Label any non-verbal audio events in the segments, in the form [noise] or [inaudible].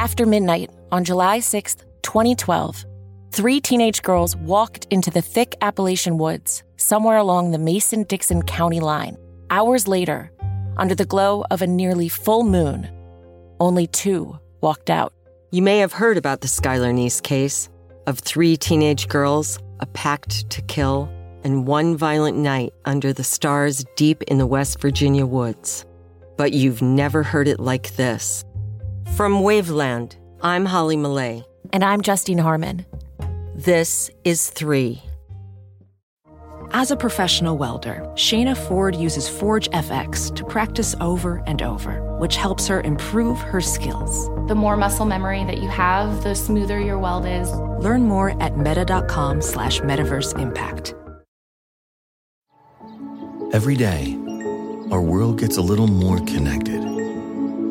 After midnight on July 6, 2012, three teenage girls walked into the thick Appalachian woods somewhere along the Mason Dixon County line. Hours later, under the glow of a nearly full moon, only two walked out. You may have heard about the Skylar Neese case of three teenage girls, a pact to kill, and one violent night under the stars deep in the West Virginia woods. But you've never heard it like this. From Waveland, I'm Holly Millea. And I'm Justine Harmon. This is Three. As a professional welder, Shayna Ford uses Forge FX to practice over and over, which helps her improve her skills. The more muscle memory that you have, the smoother your weld is. Learn more at meta.com slash metaverse impact. Every day, our world gets a little more connected,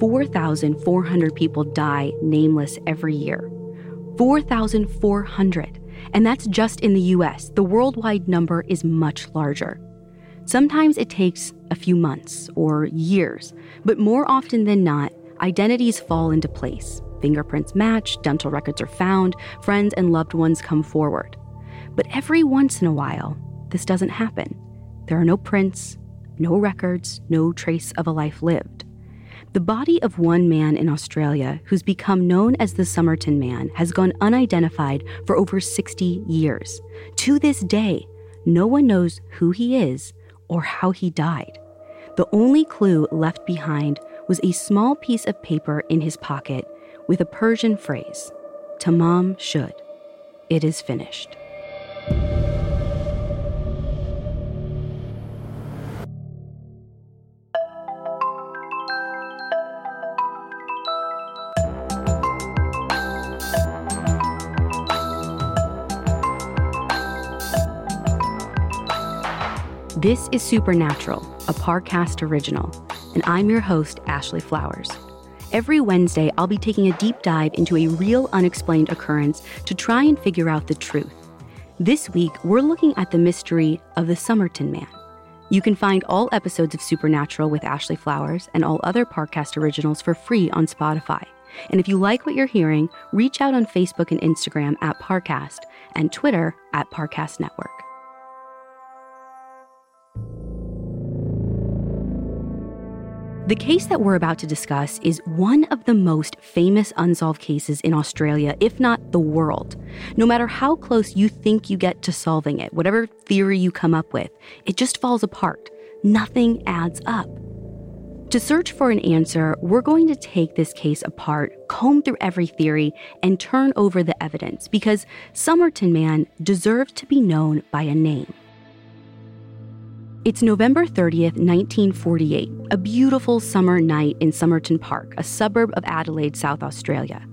4,400 people die nameless every year. 4,400. And that's just in the US. The worldwide number is much larger. Sometimes it takes a few months or years, but more often than not, identities fall into place. Fingerprints match, dental records are found, friends and loved ones come forward. But every once in a while, this doesn't happen. There are no prints, no records, no trace of a life lived. The body of one man in Australia who's become known as the Somerton Man has gone unidentified for over 60 years. To this day, no one knows who he is or how he died. The only clue left behind was a small piece of paper in his pocket with a Persian phrase Tamam shud. It is finished. This is Supernatural, a Parcast original, and I'm your host, Ashley Flowers. Every Wednesday, I'll be taking a deep dive into a real unexplained occurrence to try and figure out the truth. This week, we're looking at the mystery of the Somerton Man. You can find all episodes of Supernatural with Ashley Flowers and all other Parcast originals for free on Spotify. And if you like what you're hearing, reach out on Facebook and Instagram at Parcast and Twitter at Parcast Network. The case that we're about to discuss is one of the most famous unsolved cases in Australia, if not the world. No matter how close you think you get to solving it, whatever theory you come up with, it just falls apart. Nothing adds up. To search for an answer, we're going to take this case apart, comb through every theory, and turn over the evidence because Somerton Man deserves to be known by a name. It's November 30th, 1948, a beautiful summer night in Somerton Park, a suburb of Adelaide, South Australia.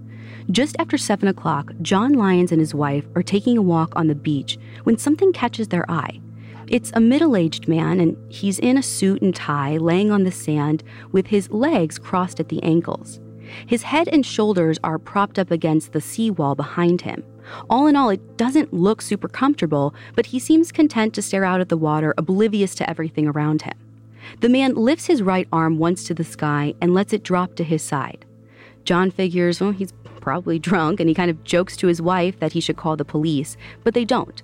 Just after 7 o'clock, John Lyons and his wife are taking a walk on the beach when something catches their eye. It's a middle aged man, and he's in a suit and tie, laying on the sand with his legs crossed at the ankles. His head and shoulders are propped up against the seawall behind him. All in all, it doesn't look super comfortable, but he seems content to stare out at the water, oblivious to everything around him. The man lifts his right arm once to the sky and lets it drop to his side. John figures, well, he's probably drunk, and he kind of jokes to his wife that he should call the police, but they don't.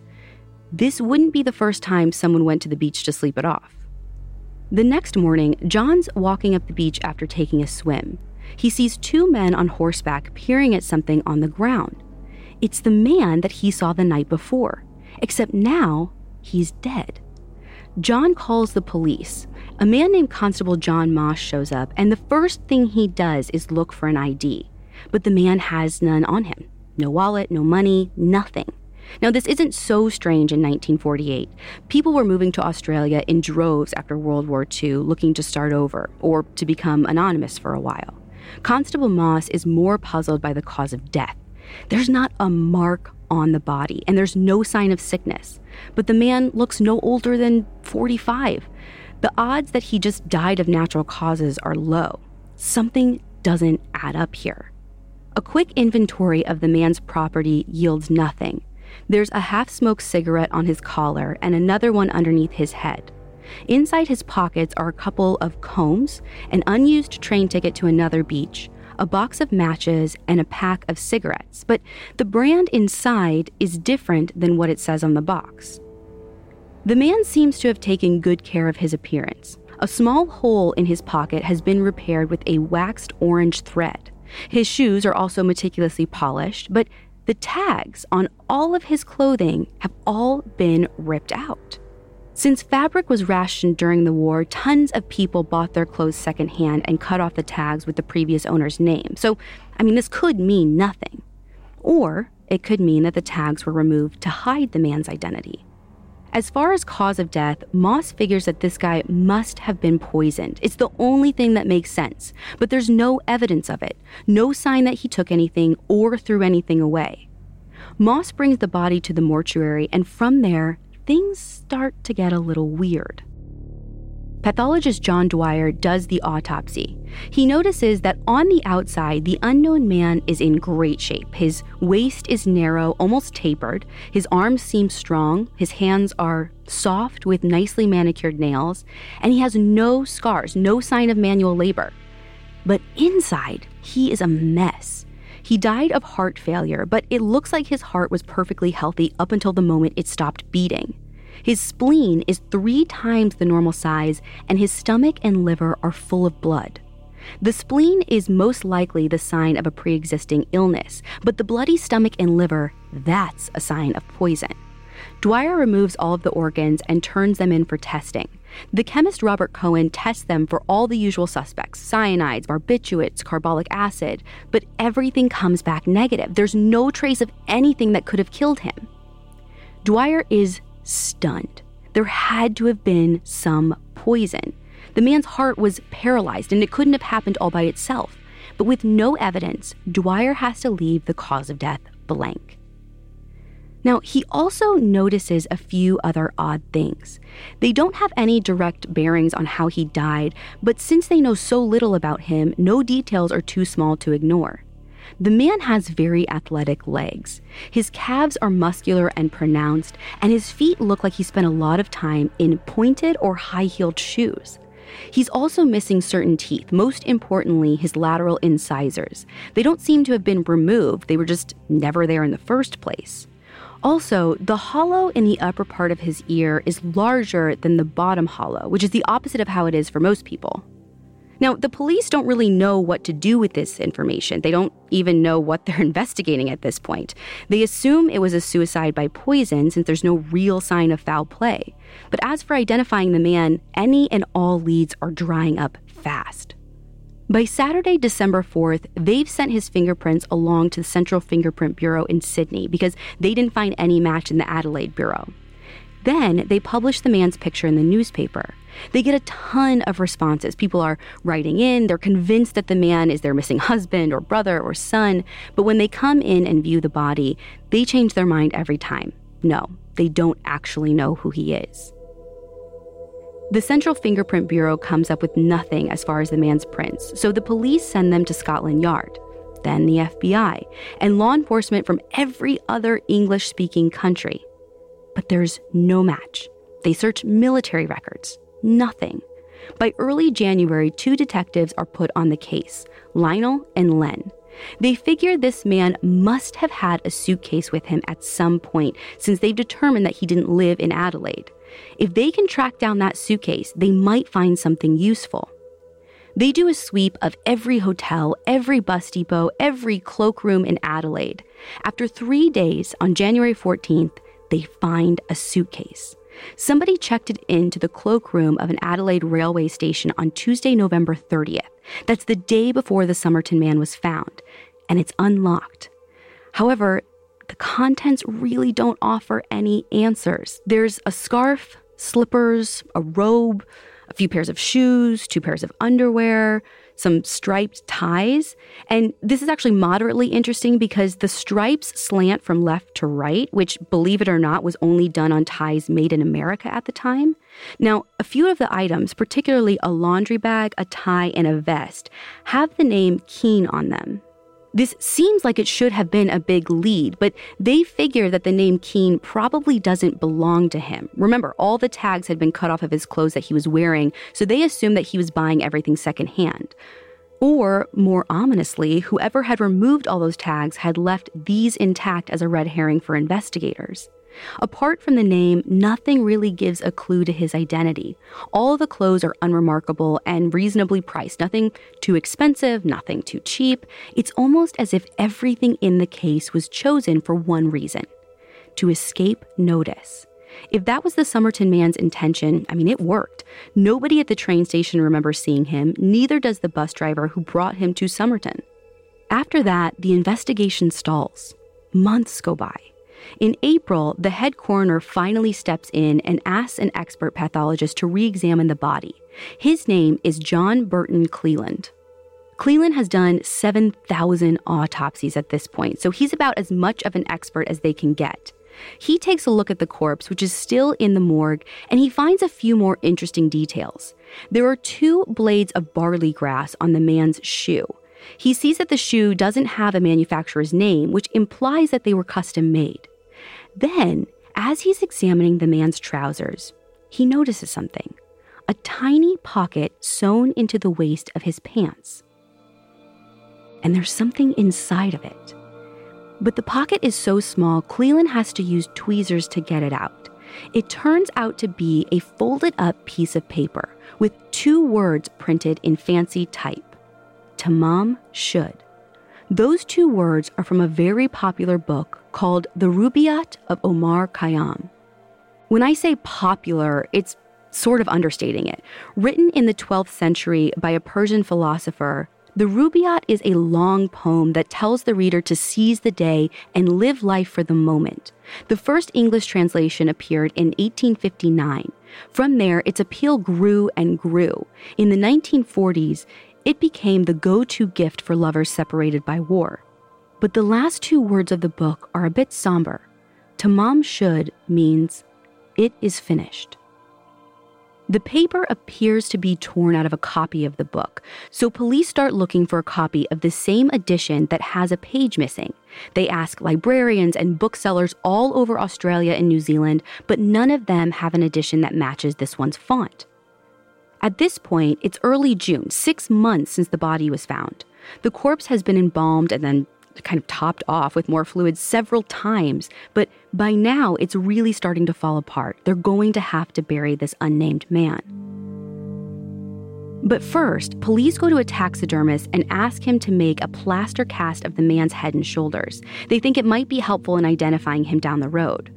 This wouldn't be the first time someone went to the beach to sleep it off. The next morning, John's walking up the beach after taking a swim. He sees two men on horseback peering at something on the ground. It's the man that he saw the night before, except now he's dead. John calls the police. A man named Constable John Moss shows up, and the first thing he does is look for an ID. But the man has none on him no wallet, no money, nothing. Now, this isn't so strange in 1948. People were moving to Australia in droves after World War II looking to start over or to become anonymous for a while. Constable Moss is more puzzled by the cause of death. There's not a mark on the body, and there's no sign of sickness. But the man looks no older than 45. The odds that he just died of natural causes are low. Something doesn't add up here. A quick inventory of the man's property yields nothing. There's a half smoked cigarette on his collar and another one underneath his head. Inside his pockets are a couple of combs, an unused train ticket to another beach, a box of matches, and a pack of cigarettes. But the brand inside is different than what it says on the box. The man seems to have taken good care of his appearance. A small hole in his pocket has been repaired with a waxed orange thread. His shoes are also meticulously polished, but the tags on all of his clothing have all been ripped out. Since fabric was rationed during the war, tons of people bought their clothes secondhand and cut off the tags with the previous owner's name. So, I mean, this could mean nothing. Or it could mean that the tags were removed to hide the man's identity. As far as cause of death, Moss figures that this guy must have been poisoned. It's the only thing that makes sense, but there's no evidence of it, no sign that he took anything or threw anything away. Moss brings the body to the mortuary, and from there, things start to get a little weird. Pathologist John Dwyer does the autopsy. He notices that on the outside, the unknown man is in great shape. His waist is narrow, almost tapered. His arms seem strong. His hands are soft with nicely manicured nails. And he has no scars, no sign of manual labor. But inside, he is a mess. He died of heart failure, but it looks like his heart was perfectly healthy up until the moment it stopped beating. His spleen is three times the normal size, and his stomach and liver are full of blood. The spleen is most likely the sign of a pre existing illness, but the bloody stomach and liver, that's a sign of poison. Dwyer removes all of the organs and turns them in for testing. The chemist Robert Cohen tests them for all the usual suspects cyanides, barbiturates, carbolic acid, but everything comes back negative. There's no trace of anything that could have killed him. Dwyer is stunned. There had to have been some poison. The man's heart was paralyzed and it couldn't have happened all by itself. But with no evidence, Dwyer has to leave the cause of death blank. Now, he also notices a few other odd things. They don't have any direct bearings on how he died, but since they know so little about him, no details are too small to ignore. The man has very athletic legs. His calves are muscular and pronounced, and his feet look like he spent a lot of time in pointed or high heeled shoes. He's also missing certain teeth, most importantly, his lateral incisors. They don't seem to have been removed, they were just never there in the first place. Also, the hollow in the upper part of his ear is larger than the bottom hollow, which is the opposite of how it is for most people. Now, the police don't really know what to do with this information. They don't even know what they're [laughs] investigating at this point. They assume it was a suicide by poison since there's no real sign of foul play. But as for identifying the man, any and all leads are drying up fast. By Saturday, December 4th, they've sent his fingerprints along to the Central Fingerprint Bureau in Sydney because they didn't find any match in the Adelaide Bureau. Then they publish the man's picture in the newspaper. They get a ton of responses. People are writing in, they're convinced that the man is their missing husband or brother or son, but when they come in and view the body, they change their mind every time. No, they don't actually know who he is. The Central Fingerprint Bureau comes up with nothing as far as the man's prints, so the police send them to Scotland Yard, then the FBI, and law enforcement from every other English speaking country. But there's no match. They search military records, nothing. By early January, two detectives are put on the case Lionel and Len. They figure this man must have had a suitcase with him at some point since they've determined that he didn't live in Adelaide. If they can track down that suitcase, they might find something useful. They do a sweep of every hotel, every bus depot, every cloakroom in Adelaide. After three days, on January 14th, they find a suitcase. Somebody checked it into the cloakroom of an Adelaide railway station on Tuesday, November 30th. That's the day before the Somerton man was found, and it's unlocked. However, contents really don't offer any answers. There's a scarf, slippers, a robe, a few pairs of shoes, two pairs of underwear, some striped ties. And this is actually moderately interesting because the stripes slant from left to right, which, believe it or not, was only done on ties made in America at the time. Now, a few of the items, particularly a laundry bag, a tie, and a vest, have the name Keen on them. This seems like it should have been a big lead, but they figure that the name Keene probably doesn't belong to him. Remember, all the tags had been cut off of his clothes that he was wearing, so they assume that he was buying everything secondhand. Or, more ominously, whoever had removed all those tags had left these intact as a red herring for investigators. Apart from the name, nothing really gives a clue to his identity. All the clothes are unremarkable and reasonably priced. Nothing too expensive, nothing too cheap. It's almost as if everything in the case was chosen for one reason to escape notice. If that was the Somerton man's intention, I mean, it worked. Nobody at the train station remembers seeing him, neither does the bus driver who brought him to Somerton. After that, the investigation stalls. Months go by. In April, the head coroner finally steps in and asks an expert pathologist to re examine the body. His name is John Burton Cleland. Cleland has done 7,000 autopsies at this point, so he's about as much of an expert as they can get. He takes a look at the corpse, which is still in the morgue, and he finds a few more interesting details. There are two blades of barley grass on the man's shoe. He sees that the shoe doesn't have a manufacturer's name, which implies that they were custom made. Then, as he's examining the man's trousers, he notices something a tiny pocket sewn into the waist of his pants. And there's something inside of it. But the pocket is so small, Cleland has to use tweezers to get it out. It turns out to be a folded up piece of paper with two words printed in fancy type Tamam Shud. Those two words are from a very popular book called The Rubaiyat of Omar Khayyam. When I say popular, it's sort of understating it. Written in the 12th century by a Persian philosopher, the Rubaiyat is a long poem that tells the reader to seize the day and live life for the moment. The first English translation appeared in 1859. From there, its appeal grew and grew. In the 1940s, it became the go to gift for lovers separated by war. But the last two words of the book are a bit somber. Tamam Shud means it is finished. The paper appears to be torn out of a copy of the book, so police start looking for a copy of the same edition that has a page missing. They ask librarians and booksellers all over Australia and New Zealand, but none of them have an edition that matches this one's font. At this point, it's early June, six months since the body was found. The corpse has been embalmed and then kind of topped off with more fluid several times, but by now it's really starting to fall apart. They're going to have to bury this unnamed man. But first, police go to a taxidermist and ask him to make a plaster cast of the man's head and shoulders. They think it might be helpful in identifying him down the road.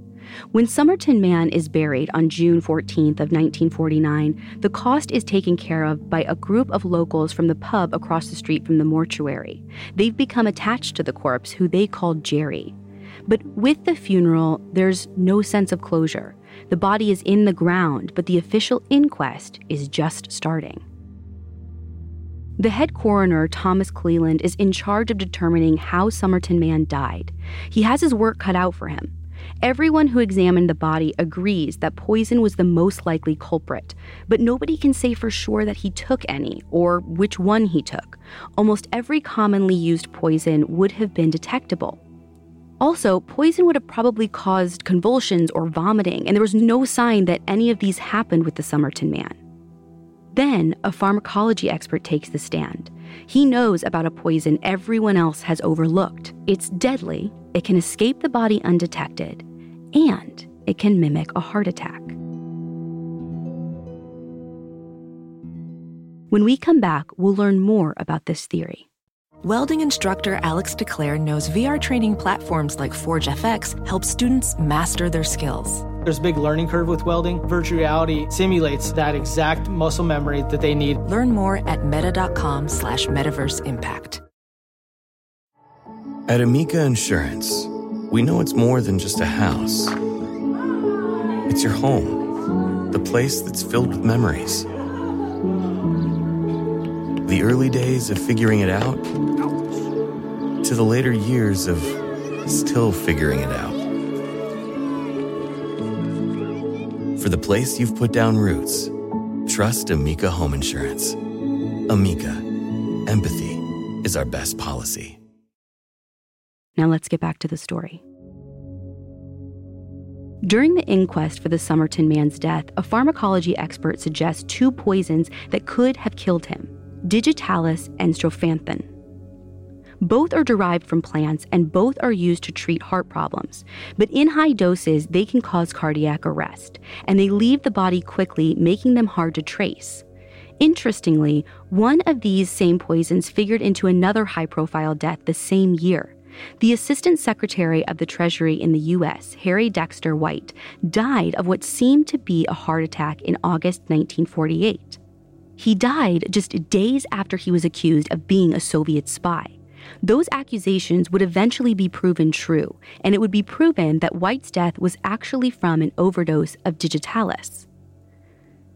When Somerton Man is buried on June 14th of 1949, the cost is taken care of by a group of locals from the pub across the street from the mortuary. They've become attached to the corpse, who they call Jerry. But with the funeral, there's no sense of closure. The body is in the ground, but the official inquest is just starting. The head coroner, Thomas Cleland, is in charge of determining how Somerton Man died. He has his work cut out for him. Everyone who examined the body agrees that poison was the most likely culprit, but nobody can say for sure that he took any or which one he took. Almost every commonly used poison would have been detectable. Also, poison would have probably caused convulsions or vomiting, and there was no sign that any of these happened with the Somerton man. Then, a pharmacology expert takes the stand. He knows about a poison everyone else has overlooked. It's deadly, it can escape the body undetected, and it can mimic a heart attack. When we come back, we'll learn more about this theory. Welding instructor Alex DeClaire knows VR training platforms like Forge FX help students master their skills. There's a big learning curve with welding. Virtual reality simulates that exact muscle memory that they need. Learn more at meta.com slash metaverse impact. At Amica Insurance, we know it's more than just a house. It's your home, the place that's filled with memories The early days of figuring it out to the later years of still figuring it out. For the place you've put down roots, trust Amica Home Insurance. Amica, empathy is our best policy. Now let's get back to the story. During the inquest for the Somerton man's death, a pharmacology expert suggests two poisons that could have killed him digitalis and strophanthin. Both are derived from plants and both are used to treat heart problems. But in high doses, they can cause cardiac arrest, and they leave the body quickly, making them hard to trace. Interestingly, one of these same poisons figured into another high profile death the same year. The Assistant Secretary of the Treasury in the U.S., Harry Dexter White, died of what seemed to be a heart attack in August 1948. He died just days after he was accused of being a Soviet spy. Those accusations would eventually be proven true, and it would be proven that White's death was actually from an overdose of digitalis.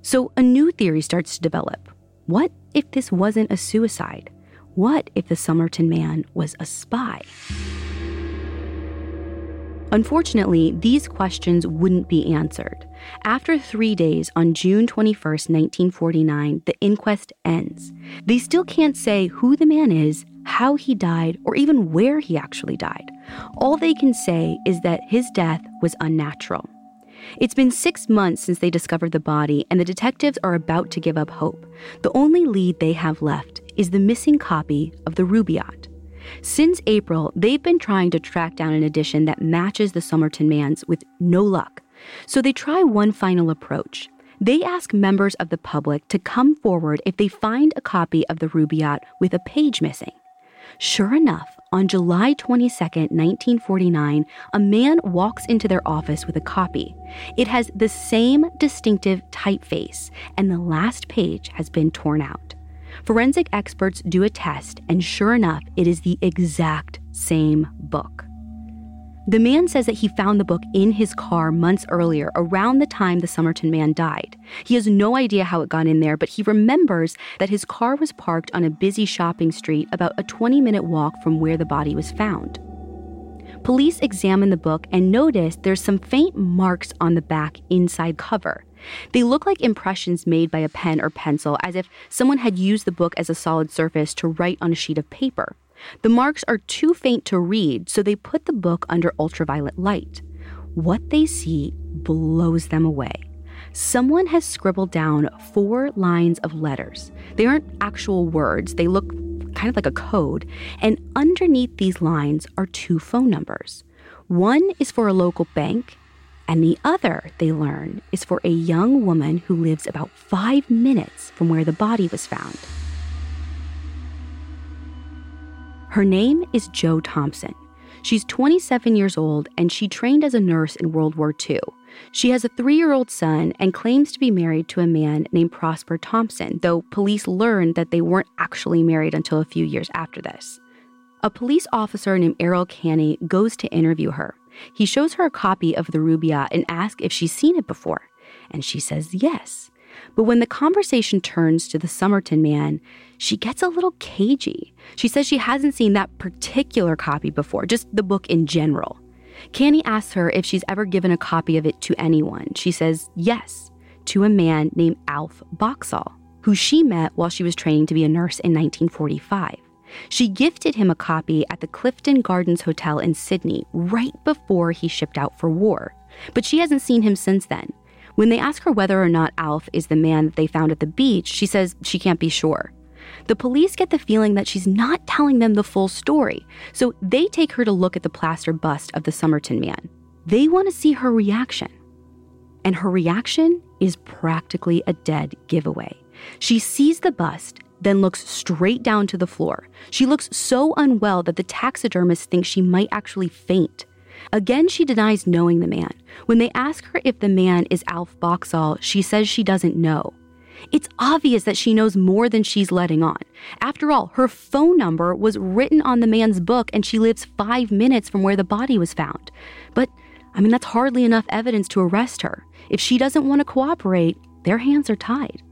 So a new theory starts to develop. What if this wasn't a suicide? What if the Somerton man was a spy? Unfortunately, these questions wouldn't be answered. After three days, on June 21, 1949, the inquest ends. They still can't say who the man is, how he died, or even where he actually died. All they can say is that his death was unnatural. It's been six months since they discovered the body, and the detectives are about to give up hope. The only lead they have left is the missing copy of the Rubaiyat. Since April, they've been trying to track down an edition that matches the Somerton man's with no luck. So they try one final approach. They ask members of the public to come forward if they find a copy of the Rubaiyat with a page missing. Sure enough, on July 22, 1949, a man walks into their office with a copy. It has the same distinctive typeface, and the last page has been torn out. Forensic experts do a test, and sure enough, it is the exact same book. The man says that he found the book in his car months earlier, around the time the Somerton man died. He has no idea how it got in there, but he remembers that his car was parked on a busy shopping street about a 20 minute walk from where the body was found. Police examine the book and notice there's some faint marks on the back inside cover. They look like impressions made by a pen or pencil, as if someone had used the book as a solid surface to write on a sheet of paper. The marks are too faint to read, so they put the book under ultraviolet light. What they see blows them away. Someone has scribbled down four lines of letters. They aren't actual words, they look kind of like a code. And underneath these lines are two phone numbers. One is for a local bank, and the other, they learn, is for a young woman who lives about five minutes from where the body was found. Her name is Jo Thompson. She's 27 years old and she trained as a nurse in World War II. She has a three year old son and claims to be married to a man named Prosper Thompson, though police learned that they weren't actually married until a few years after this. A police officer named Errol Canny goes to interview her. He shows her a copy of the Rubaiyat and asks if she's seen it before. And she says yes. But when the conversation turns to the Somerton man, she gets a little cagey. She says she hasn't seen that particular copy before, just the book in general. Canny asks her if she's ever given a copy of it to anyone. She says yes, to a man named Alf Boxall, who she met while she was training to be a nurse in 1945. She gifted him a copy at the Clifton Gardens Hotel in Sydney right before he shipped out for war. But she hasn't seen him since then. When they ask her whether or not Alf is the man that they found at the beach, she says she can't be sure. The police get the feeling that she's not telling them the full story, so they take her to look at the plaster bust of the Somerton man. They want to see her reaction. And her reaction is practically a dead giveaway. She sees the bust then looks straight down to the floor. She looks so unwell that the taxidermist thinks she might actually faint. Again, she denies knowing the man. When they ask her if the man is Alf Boxall, she says she doesn't know. It's obvious that she knows more than she's letting on. After all, her phone number was written on the man's book and she lives five minutes from where the body was found. But, I mean, that's hardly enough evidence to arrest her. If she doesn't want to cooperate, their hands are tied.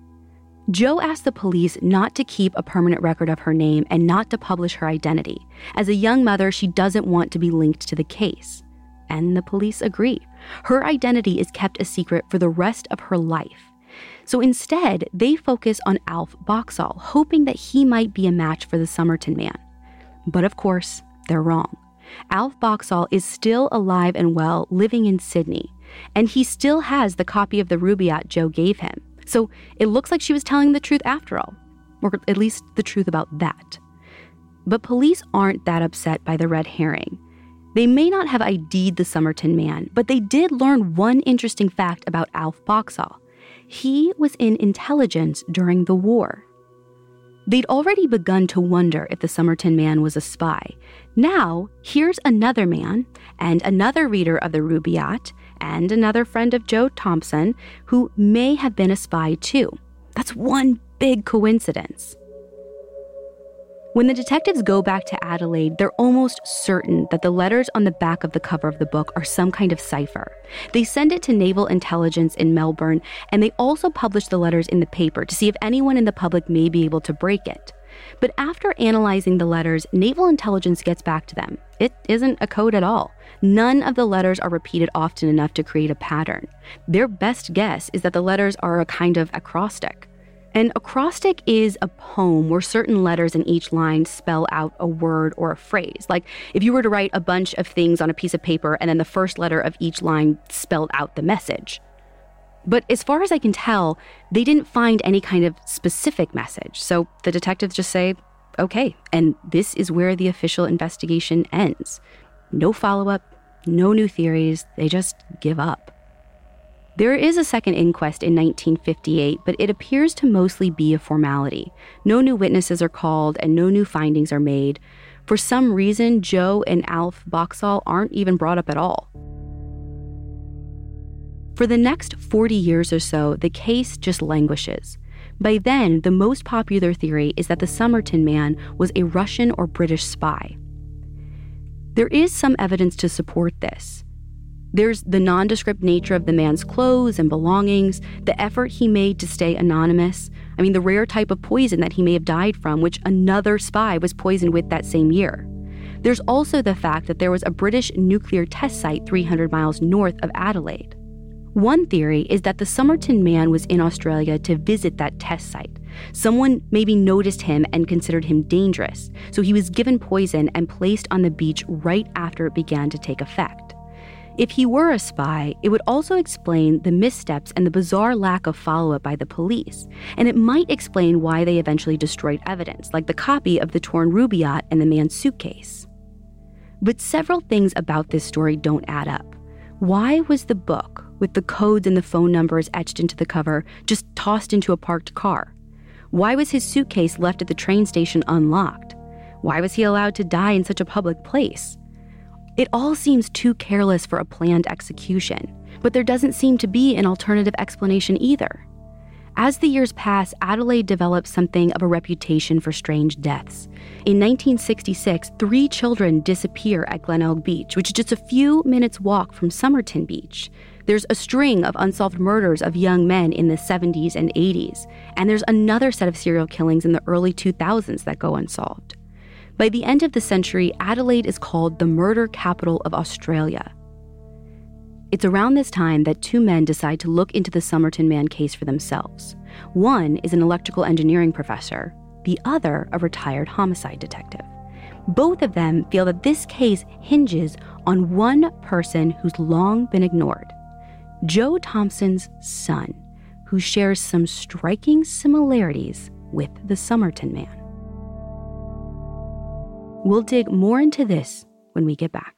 Jo asked the police not to keep a permanent record of her name and not to publish her identity. As a young mother, she doesn't want to be linked to the case. And the police agree. Her identity is kept a secret for the rest of her life. So instead, they focus on Alf Boxall, hoping that he might be a match for the Somerton man. But of course, they're wrong. Alf Boxall is still alive and well, living in Sydney, and he still has the copy of the Rubaiyat Jo gave him. So it looks like she was telling the truth after all, or at least the truth about that. But police aren't that upset by the red herring. They may not have ID'd the Somerton man, but they did learn one interesting fact about Alf Boxall. He was in intelligence during the war. They'd already begun to wonder if the Somerton man was a spy. Now, here's another man and another reader of the Rubaiyat and another friend of Jo Thompson, who may have been a spy too. That's one big coincidence. When the detectives go back to Adelaide, they're almost certain that the letters on the back of the cover of the book are some kind of cipher. They send it to Naval Intelligence in Melbourne, and they also publish the letters in the paper to see if anyone in the public may be able to break it. But after analyzing the letters, Naval Intelligence gets back to them. It isn't a code at all. None of the letters are repeated often enough to create a pattern. Their best guess is that the letters are a kind of acrostic. An acrostic is a poem where certain letters in each line spell out a word or a phrase. Like if you were to write a bunch of things on a piece of paper and then the first letter of each line spelled out the message. But as far as I can tell, they didn't find any kind of specific message. So the detectives just say, okay, and this is where the official investigation ends. No follow up, no new theories, they just give up. There is a second inquest in 1958, but it appears to mostly be a formality. No new witnesses are called and no new findings are made. For some reason, Jo and Alf Boxall aren't even brought up at all. For the next 40 years or so, the case just languishes. By then, the most popular theory is that the Somerton man was a Russian or British spy. There is some evidence to support this. There's the nondescript nature of the man's clothes and belongings, the effort he made to stay anonymous. I mean, the rare type of poison that he may have died from, which another spy was poisoned with that same year. There's also the fact that there was a British nuclear test site 300 miles north of Adelaide. One theory is that the Somerton man was in Australia to visit that test site. Someone maybe noticed him and considered him dangerous, so he was given poison and placed on the beach right after it began to take effect. If he were a spy, it would also explain the missteps and the bizarre lack of follow up by the police. And it might explain why they eventually destroyed evidence, like the copy of the torn Rubaiyat and the man's suitcase. But several things about this story don't add up. Why was the book, with the codes and the phone numbers etched into the cover, just tossed into a parked car? Why was his suitcase left at the train station unlocked? Why was he allowed to die in such a public place? It all seems too careless for a planned execution, but there doesn't seem to be an alternative explanation either. As the years pass, Adelaide develops something of a reputation for strange deaths. In 1966, three children disappear at Glenelg Beach, which is just a few minutes' walk from Somerton Beach. There's a string of unsolved murders of young men in the 70s and 80s, and there's another set of serial killings in the early 2000s that go unsolved. By the end of the century, Adelaide is called the murder capital of Australia. It's around this time that two men decide to look into the Somerton man case for themselves. One is an electrical engineering professor, the other, a retired homicide detective. Both of them feel that this case hinges on one person who's long been ignored Jo Thompson's son, who shares some striking similarities with the Somerton man. We'll dig more into this when we get back.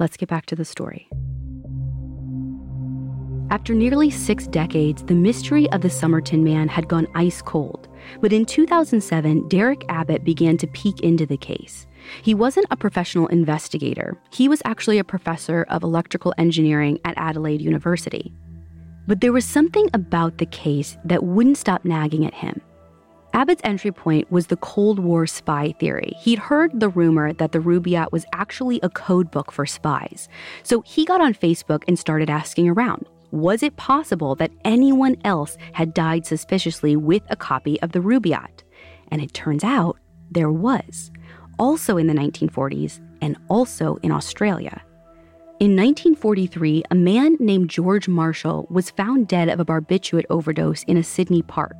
Let's get back to the story. After nearly six decades, the mystery of the Somerton man had gone ice cold. But in 2007, Derek Abbott began to peek into the case. He wasn't a professional investigator, he was actually a professor of electrical engineering at Adelaide University. But there was something about the case that wouldn't stop nagging at him. Abbott's entry point was the Cold War spy theory. He'd heard the rumor that the Rubaiyat was actually a code book for spies. So he got on Facebook and started asking around. Was it possible that anyone else had died suspiciously with a copy of the Rubaiyat? And it turns out there was, also in the 1940s and also in Australia. In 1943, a man named George Marshall was found dead of a barbiturate overdose in a Sydney park.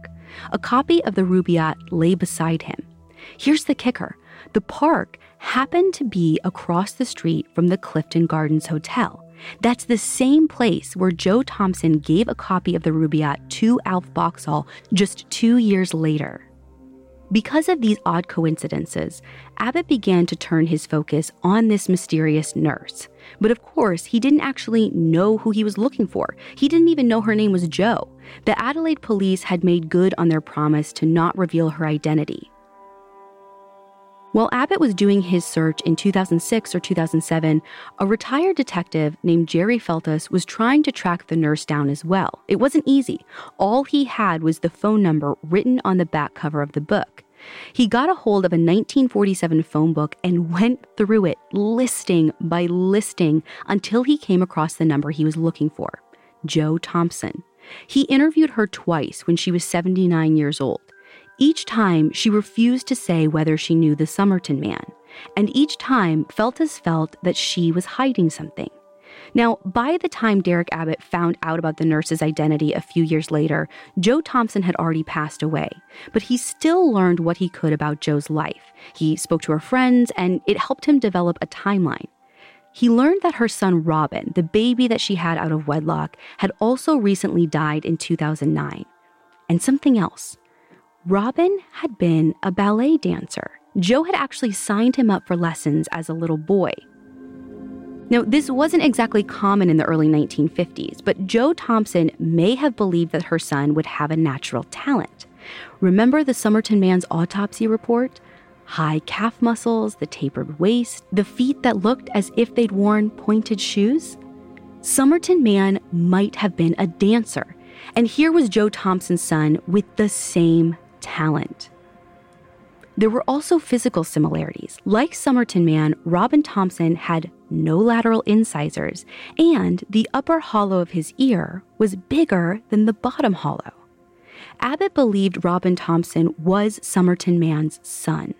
A copy of the Rubaiyat lay beside him. Here's the kicker the park happened to be across the street from the Clifton Gardens Hotel. That's the same place where Jo Thompson gave a copy of the Rubaiyat to Alf Boxall just two years later. Because of these odd coincidences, Abbott began to turn his focus on this mysterious nurse. But of course, he didn't actually know who he was looking for. He didn't even know her name was Jo. The Adelaide police had made good on their promise to not reveal her identity. While Abbott was doing his search in 2006 or 2007, a retired detective named Gerry Feltus was trying to track the nurse down as well. It wasn't easy. All he had was the phone number written on the back cover of the book. He got a hold of a 1947 phone book and went through it, listing by listing, until he came across the number he was looking for Jo Thompson. He interviewed her twice when she was 79 years old. Each time, she refused to say whether she knew the Somerton man, and each time, Feltus felt that she was hiding something. Now, by the time Derek Abbott found out about the nurse's identity a few years later, Jo Thompson had already passed away, but he still learned what he could about Jo's life. He spoke to her friends, and it helped him develop a timeline. He learned that her son Robin, the baby that she had out of wedlock, had also recently died in 2009. And something else. Robin had been a ballet dancer. Jo had actually signed him up for lessons as a little boy. Now, this wasn't exactly common in the early 1950s, but Jo Thompson may have believed that her son would have a natural talent. Remember the Somerton man's autopsy report? High calf muscles, the tapered waist, the feet that looked as if they'd worn pointed shoes? Somerton man might have been a dancer. And here was Jo Thompson's son with the same talent. There were also physical similarities. Like Somerton Man, Robin Thompson had no lateral incisors, and the upper hollow of his ear was bigger than the bottom hollow. Abbott believed Robin Thompson was Somerton Man's son,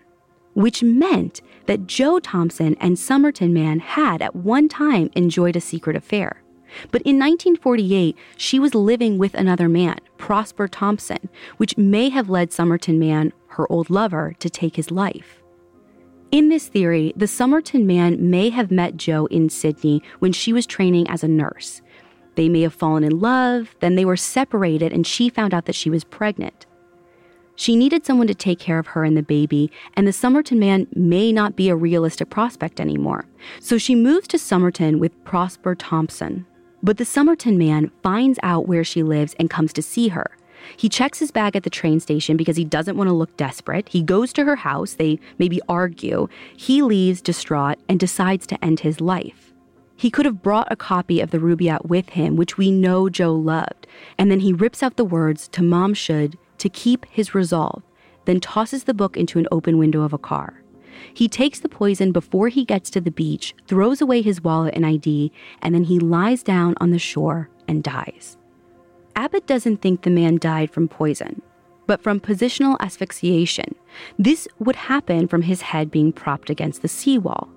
which meant that Jo Thompson and Somerton Man had at one time enjoyed a secret affair. But in 1948, she was living with another man, Prosper Thompson, which may have led Somerton Man, her old lover, to take his life. In this theory, the Somerton man may have met Jo in Sydney when she was training as a nurse. They may have fallen in love, then they were separated, and she found out that she was pregnant. She needed someone to take care of her and the baby, and the Somerton man may not be a realistic prospect anymore. So she moves to Somerton with Prosper Thompson. But the Somerton man finds out where she lives and comes to see her. He checks his bag at the train station because he doesn't want to look desperate. He goes to her house, they maybe argue. He leaves distraught and decides to end his life. He could have brought a copy of the Rubaiyat with him, which we know Jo loved, and then he rips out the words Tamam Shud to keep his resolve, then tosses the book into an open window of a car. He takes the poison before he gets to the beach, throws away his wallet and ID, and then he lies down on the shore and dies. Abbott doesn't think the man died from poison, but from positional asphyxiation. This would happen from his head being propped against the seawall.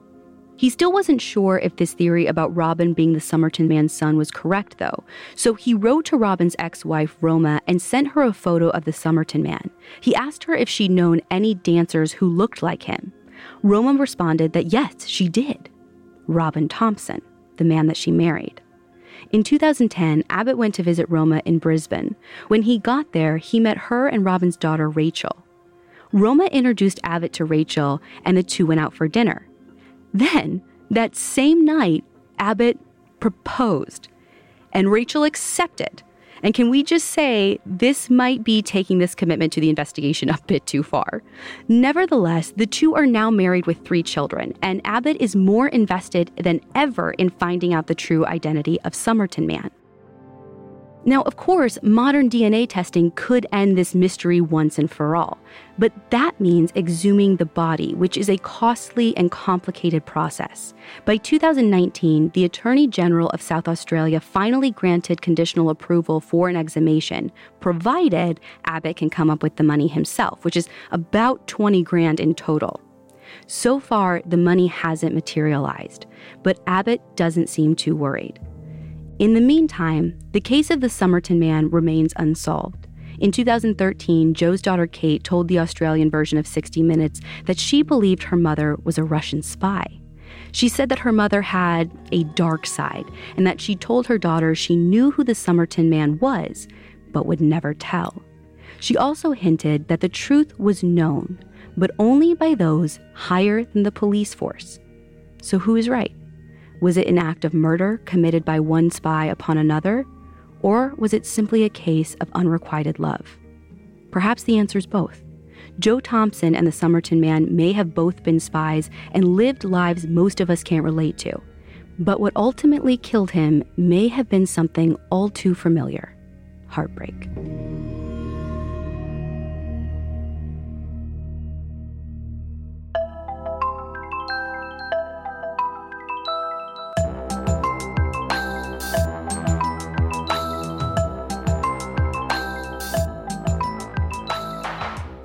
He still wasn't sure if this theory about Robin being the Somerton man's son was correct, though. So he wrote to Robin's ex wife, Roma, and sent her a photo of the Somerton man. He asked her if she'd known any dancers who looked like him. Roma responded that yes, she did. Robin Thompson, the man that she married. In 2010, Abbott went to visit Roma in Brisbane. When he got there, he met her and Robin's daughter, Rachel. Roma introduced Abbott to Rachel, and the two went out for dinner. Then, that same night, Abbott proposed, and Rachel accepted. And can we just say this might be taking this commitment to the investigation a bit too far? Nevertheless, the two are now married with three children, and Abbott is more invested than ever in finding out the true identity of Somerton Man. Now, of course, modern DNA testing could end this mystery once and for all, but that means exhuming the body, which is a costly and complicated process. By 2019, the Attorney General of South Australia finally granted conditional approval for an exhumation, provided Abbott can come up with the money himself, which is about 20 grand in total. So far, the money hasn't materialized, but Abbott doesn't seem too worried. In the meantime, the case of the Somerton man remains unsolved. In 2013, Jo's daughter Kate told the Australian version of 60 Minutes that she believed her mother was a Russian spy. She said that her mother had a dark side and that she told her daughter she knew who the Somerton man was, but would never tell. She also hinted that the truth was known, but only by those higher than the police force. So who is right? Was it an act of murder committed by one spy upon another? Or was it simply a case of unrequited love? Perhaps the answer is both. Jo Thomson and the Somerton man may have both been spies and lived lives most of us can't relate to. But what ultimately killed him may have been something all too familiar heartbreak.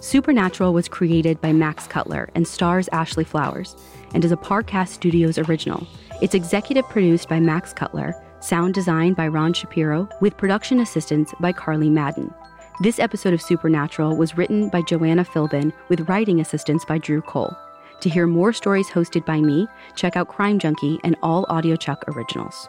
Supernatural was created by Max Cutler and stars Ashley Flowers and is a Parcast Studios original. It's executive produced by Max Cutler, sound designed by Ron Shapiro, with production assistance by Carly Madden. This episode of Supernatural was written by Joanna Philbin with writing assistance by Drew Cole. To hear more stories hosted by me, check out Crime Junkie and all AudioChuck originals.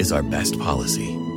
is our best policy.